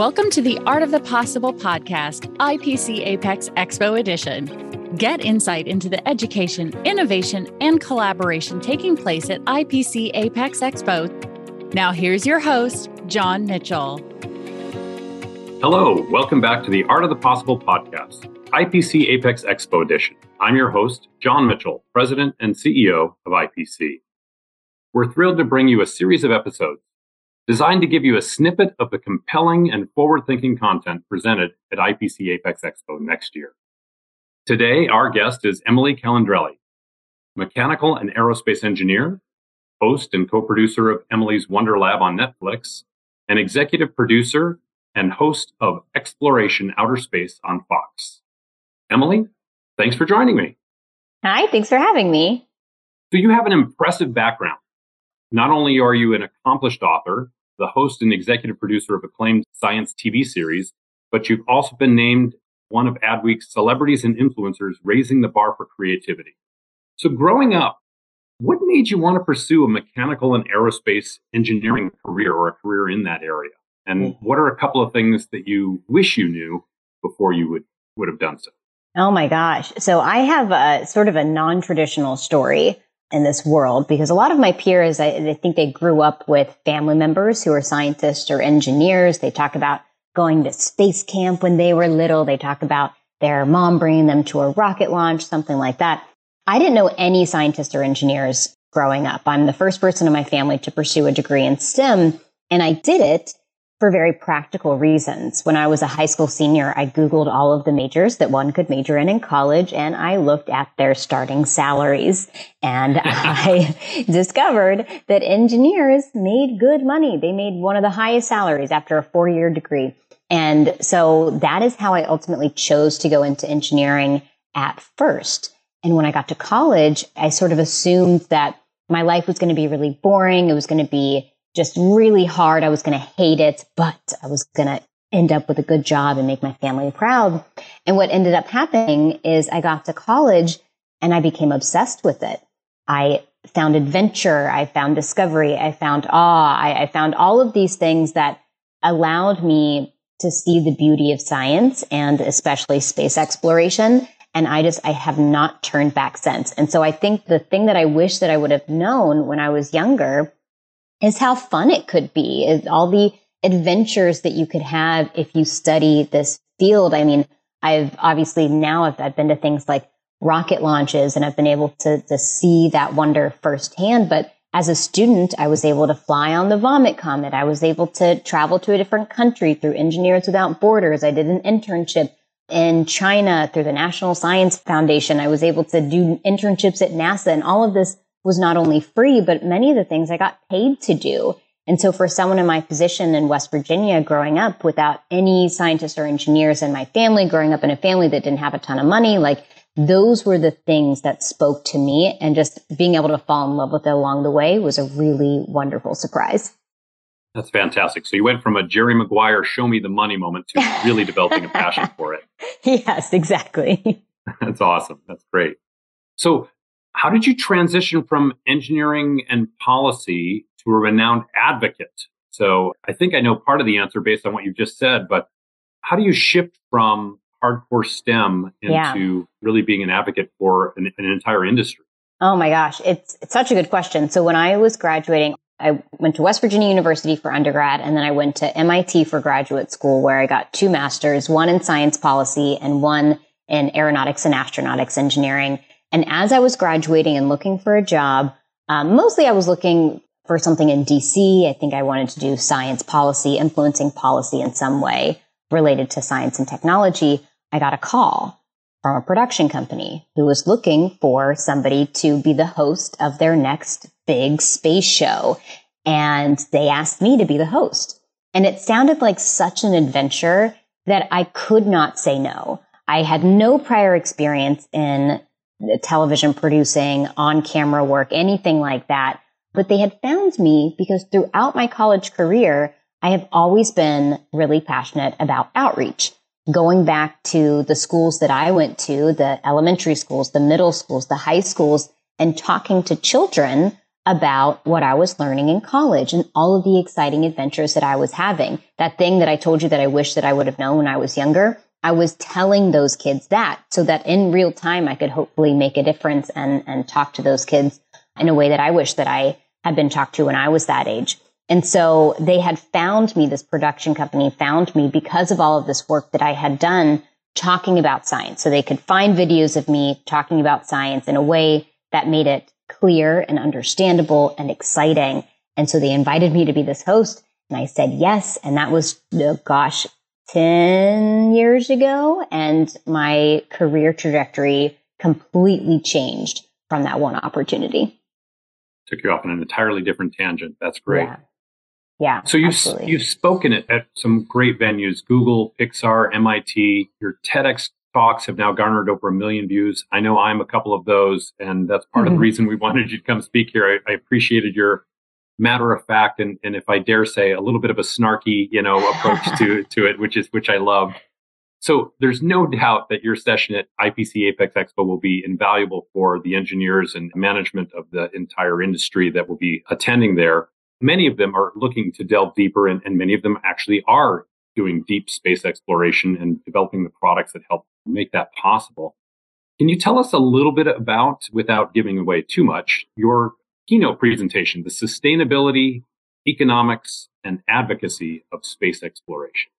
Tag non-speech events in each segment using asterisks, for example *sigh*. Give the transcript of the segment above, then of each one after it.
Welcome to the Art of the Possible podcast, IPC Apex Expo Edition. Get insight into the education, innovation, and collaboration taking place at IPC Apex Expo. Now, here's your host, John Mitchell. Hello, welcome back to the Art of the Possible podcast, IPC Apex Expo Edition. I'm your host, John Mitchell, President and CEO of IPC. We're thrilled to bring you a series of episodes designed to give you a snippet of the compelling and forward thinking content presented at IPC Apex Expo next year. Today, our guest is Emily Calandrelli, mechanical and aerospace engineer, host and co producer of Emily's Wonder Lab on Netflix, and executive producer and host of Xploration Outer Space on Fox. Emily, thanks for joining me. Hi, thanks for having me. So, you have an impressive background. Not only are you an accomplished author, the host and executive producer of acclaimed science TV series, but you've also been named one of Adweek's celebrities and influencers raising the bar for creativity. So growing up, what made you want to pursue a mechanical and aerospace engineering career or a career in that area? And hmm. what are a couple of things that you wish you knew before you would, would have done so? Oh my gosh. So I have a sort of a non-traditional story in this world because a lot of my peers, I, I, think they grew up with family members who are scientists or engineers. They talk about going to space camp when they were little. They talk about their mom bringing them to a rocket launch, something like that. I didn't know any scientists or engineers growing up. I'm the first person in my family to pursue a degree in STEM and I did it for very practical reasons. When I was a high school senior, I Googled all of the majors that one could major in in college and I looked at their starting salaries and *laughs* I discovered that engineers made good money. They made one of the highest salaries after a four year degree. And so that is how I ultimately chose to go into engineering at first. And when I got to college, I sort of assumed that my life was going to be really boring. It was going to be just really hard. I was going to hate it, but I was going to end up with a good job and make my family proud. And what ended up happening is I got to college and I became obsessed with it. I found adventure. I found discovery. I found awe. I, I found all of these things that allowed me to see the beauty of science and especially space exploration. And I just, I have not turned back since. And so I think the thing that I wish that I would have known when I was younger is how fun it could be, is all the adventures that you could have if you study this field. I mean, I've obviously now I've, I've been to things like rocket launches and I've been able to, to see that wonder firsthand. But as a student, I was able to fly on the Vomit Comet. I was able to travel to a different country through Engineers Without Borders. I did an internship in China through the National Science Foundation. I was able to do internships at NASA and all of this was not only free, but many of the things I got paid to do. And so for someone in my position in West Virginia growing up without any scientists or engineers in my family, growing up in a family that didn't have a ton of money, like those were the things that spoke to me and just being able to fall in love with it along the way was a really wonderful surprise. That's fantastic. So you went from a Jerry Maguire show me the money moment to *laughs* really developing a passion for it. Yes, exactly. *laughs* That's awesome. That's great. So how did you transition from engineering and policy to a renowned advocate? So I think I know part of the answer based on what you just said, but how do you shift from hardcore STEM into yeah. really being an advocate for an, an entire industry? Oh my gosh, it's, it's such a good question. So when I was graduating, I went to West Virginia University for undergrad, and then I went to MIT for graduate school, where I got two masters, one in science policy and one in aeronautics and astronautics engineering. And as I was graduating and looking for a job, um, mostly I was looking for something in DC. I think I wanted to do science policy, influencing policy in some way related to science and technology. I got a call from a production company who was looking for somebody to be the host of their next big space show. And they asked me to be the host. And it sounded like such an adventure that I could not say no. I had no prior experience in television producing, on camera work, anything like that. But they had found me because throughout my college career, I have always been really passionate about outreach. Going back to the schools that I went to, the elementary schools, the middle schools, the high schools, and talking to children about what I was learning in college and all of the exciting adventures that I was having. That thing that I told you that I wish that I would have known when I was younger. I was telling those kids that so that in real time I could hopefully make a difference and, and talk to those kids in a way that I wish that I had been talked to when I was that age. And so they had found me, this production company found me because of all of this work that I had done talking about science. So they could find videos of me talking about science in a way that made it clear and understandable and exciting. And so they invited me to be this host and I said yes. And that was, oh gosh, 10 years ago. And my career trajectory completely changed from that one opportunity. Took you off on an entirely different tangent. That's great. Yeah. Yeah. So you've you've spoken at, at some great venues, Google, Pixar, MIT. Your TEDx talks have now garnered over a million views. I know I'm a couple of those, and that's part mm-hmm. of the mm-hmm. reason we wanted you to come speak here. I, I appreciated your matter of fact and, and if I dare say a little bit of a snarky, you know, approach *laughs* to to it, which is which I love. So there's no doubt that your session at IPC Apex Expo will be invaluable for the engineers and management of the entire industry that will be attending there. Many of them are looking to delve deeper and, and many of them actually are doing deep space exploration and developing the products that help make that possible. Can you tell us a little bit about, without giving away too much, your keynote presentation, the sustainability, economics, and advocacy of space exploration?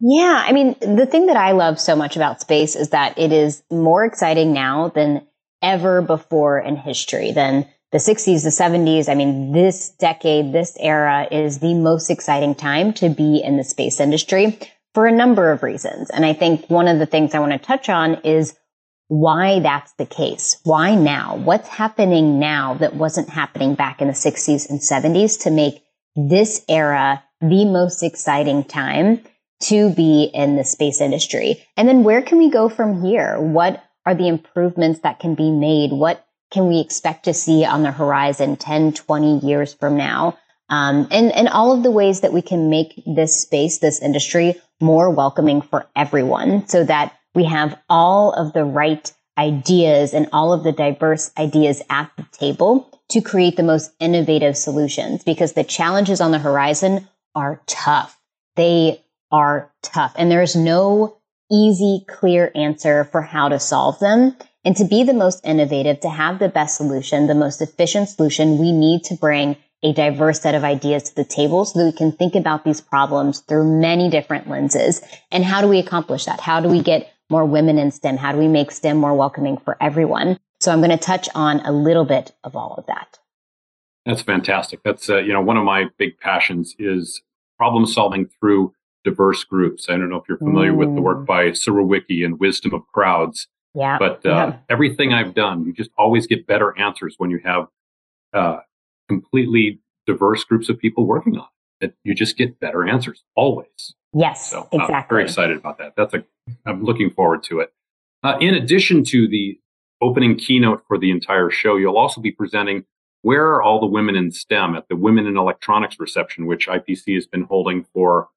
Yeah, I mean, the thing that I love so much about space is that it is more exciting now than ever before in history, than the 60s, the 70s. I mean, this decade, this era is the most exciting time to be in the space industry for a number of reasons. And I think one of the things I want to touch on is why that's the case. Why now? What's happening now that wasn't happening back in the 60s and 70s to make this era the most exciting time to be in the space industry? And then where can we go from here? What are the improvements that can be made? What can we expect to see on the horizon 10, 20 years from now? Um, and, and all of the ways that we can make this space, this industry more welcoming for everyone so that we have all of the right ideas and all of the diverse ideas at the table to create the most innovative solutions because the challenges on the horizon are tough. They are tough and there's no easy, clear answer for how to solve them. And to be the most innovative, to have the best solution, the most efficient solution, we need to bring a diverse set of ideas to the table so that we can think about these problems through many different lenses. And how do we accomplish that? How do we get more women in STEM? How do we make STEM more welcoming for everyone? So I'm going to touch on a little bit of all of that. That's fantastic. That's, uh, you know, one of my big passions is problem solving through diverse groups. I don't know if you're familiar mm. with the work mm. by Surowiecki and Wisdom of Crowds. Yeah. But uh, yeah. everything I've done, you just always get better answers when you have uh, completely diverse groups of people working on it. That you just get better answers always. Yes, so, exactly. I'm very excited about that. That's a. I'm looking forward to it. Uh, in addition to the opening keynote for the entire show, you'll also be presenting where are all the women in STEM at the Women in Electronics reception, which IPC has been holding for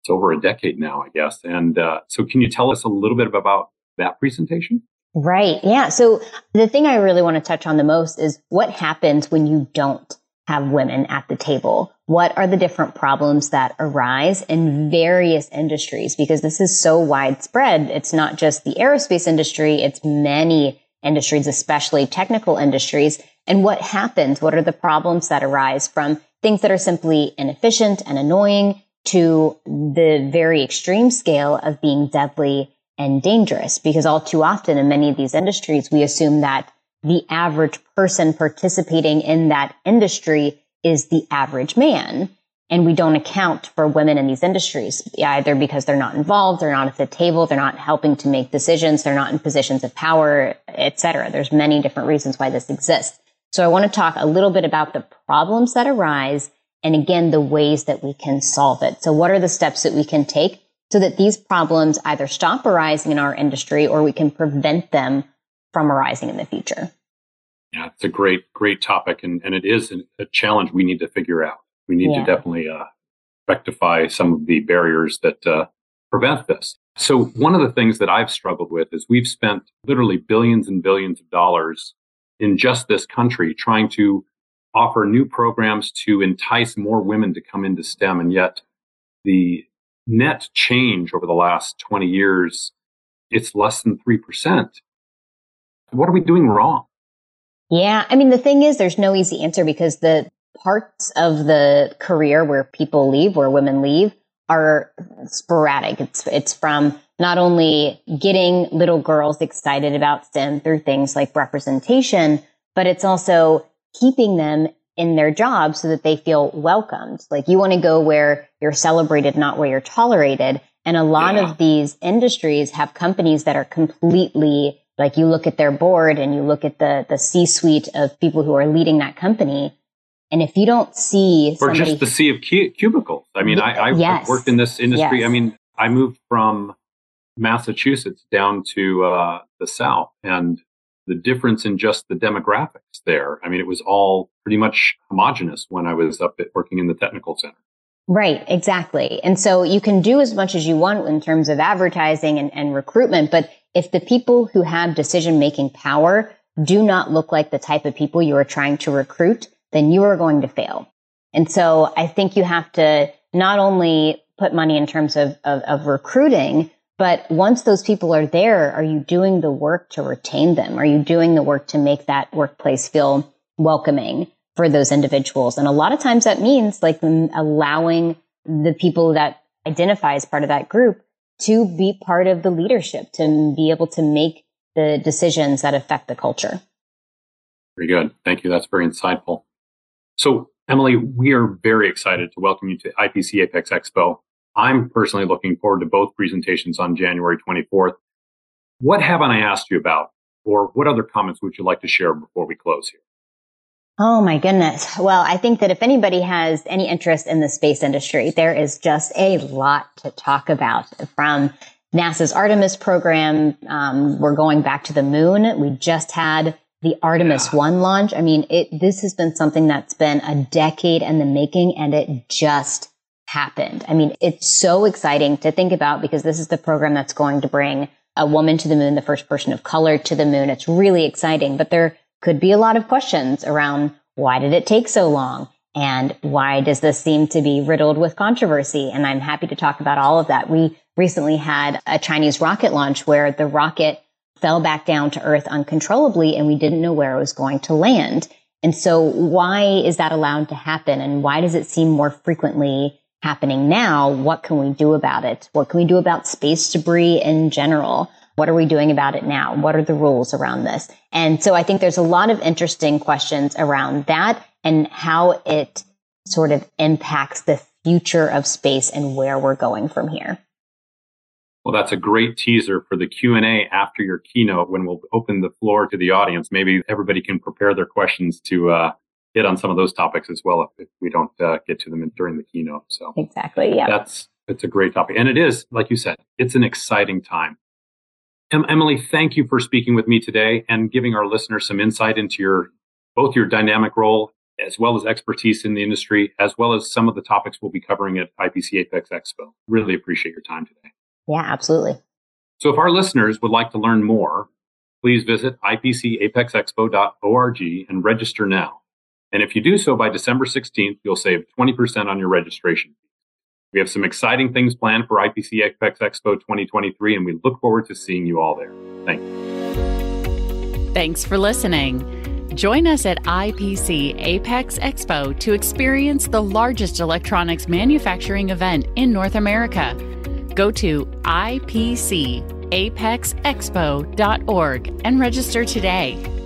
it's over a decade now, I guess. And uh, so, can you tell us a little bit about that presentation? Right. Yeah. So the thing I really want to touch on the most is what happens when you don't have women at the table. What are the different problems that arise in various industries? Because this is so widespread. It's not just the aerospace industry. It's many industries, especially technical industries. And what happens? What are the problems that arise from things that are simply inefficient and annoying to the very extreme scale of being deadly and dangerous because all too often in many of these industries, we assume that the average person participating in that industry is the average man. And we don't account for women in these industries, either because they're not involved, they're not at the table, they're not helping to make decisions, they're not in positions of power, etc. There's many different reasons why this exists. So I want to talk a little bit about the problems that arise and again, the ways that we can solve it. So what are the steps that we can take so that these problems either stop arising in our industry or we can prevent them from arising in the future. Yeah, it's a great, great topic. And, and it is a challenge we need to figure out. We need yeah. to definitely uh, rectify some of the barriers that uh, prevent this. So, one of the things that I've struggled with is we've spent literally billions and billions of dollars in just this country trying to offer new programs to entice more women to come into STEM. And yet the net change over the last 20 years, it's less than 3%. What are we doing wrong? Yeah. I mean, the thing is, there's no easy answer because the parts of the career where people leave, where women leave, are sporadic. It's, it's from not only getting little girls excited about STEM through things like representation, but it's also keeping them in their job so that they feel welcomed. Like you want to go where you're celebrated, not where you're tolerated. And a lot yeah. of these industries have companies that are completely like you look at their board and you look at the the C suite of people who are leading that company. And if you don't see or just the sea of cubicles, I mean, I, I yes. worked in this industry. Yes. I mean, I moved from Massachusetts down to uh, the South, and the difference in just the demographics there. I mean, it was all pretty much homogenous when I was up at working in the technical center. Right, exactly. And so you can do as much as you want in terms of advertising and, and recruitment, but if the people who have decision making power do not look like the type of people you are trying to recruit, then you are going to fail. And so I think you have to not only put money in terms of, of, of recruiting, but once those people are there, are you doing the work to retain them? Are you doing the work to make that workplace feel welcoming for those individuals? And a lot of times that means like allowing the people that identify as part of that group to be part of the leadership, to be able to make the decisions that affect the culture. Very good. Thank you. That's very insightful. So, Emily, we are very excited to welcome you to IPC Apex Expo. I'm personally looking forward to both presentations on January 24th. What haven't I asked you about, or what other comments would you like to share before we close here? Oh my goodness. Well, I think that if anybody has any interest in the space industry, there is just a lot to talk about from NASA's Artemis program. Um, we're going back to the moon. We just had the Artemis yeah. 1 launch. I mean, it, this has been something that's been a decade in the making and it just happened. I mean, it's so exciting to think about because this is the program that's going to bring a woman to the moon, the first person of color to the moon. It's really exciting, but there could be a lot of questions around why did it take so long? And why does this seem to be riddled with controversy? And I'm happy to talk about all of that. We recently had a Chinese rocket launch where the rocket fell back down to earth uncontrollably and we didn't know where it was going to land. And so why is that allowed to happen? And why does it seem more frequently happening now, what can we do about it? What can we do about space debris in general? What are we doing about it now? What are the rules around this? And so I think there's a lot of interesting questions around that and how it sort of impacts the future of space and where we're going from here. Well, that's a great teaser for the Q&A after your keynote when we'll open the floor to the audience. Maybe everybody can prepare their questions to uh, hit on some of those topics as well if, if we don't uh, get to them during the keynote. So exactly, yeah, that's it's a great topic, and it is like you said, it's an exciting time. Em- Emily, thank you for speaking with me today and giving our listeners some insight into your both your dynamic role as well as expertise in the industry, as well as some of the topics we'll be covering at IPC Apex Expo. Really appreciate your time today. Yeah, absolutely. So if our listeners would like to learn more, please visit ipcapexexpo.org and register now. And if you do so by December 16th, you'll save 20% on your registration. We have some exciting things planned for IPC Apex Expo 2023, and we look forward to seeing you all there. Thank you. Thanks for listening. Join us at IPC Apex Expo to experience the largest electronics manufacturing event in North America. Go to ipcapexexpo.org and register today.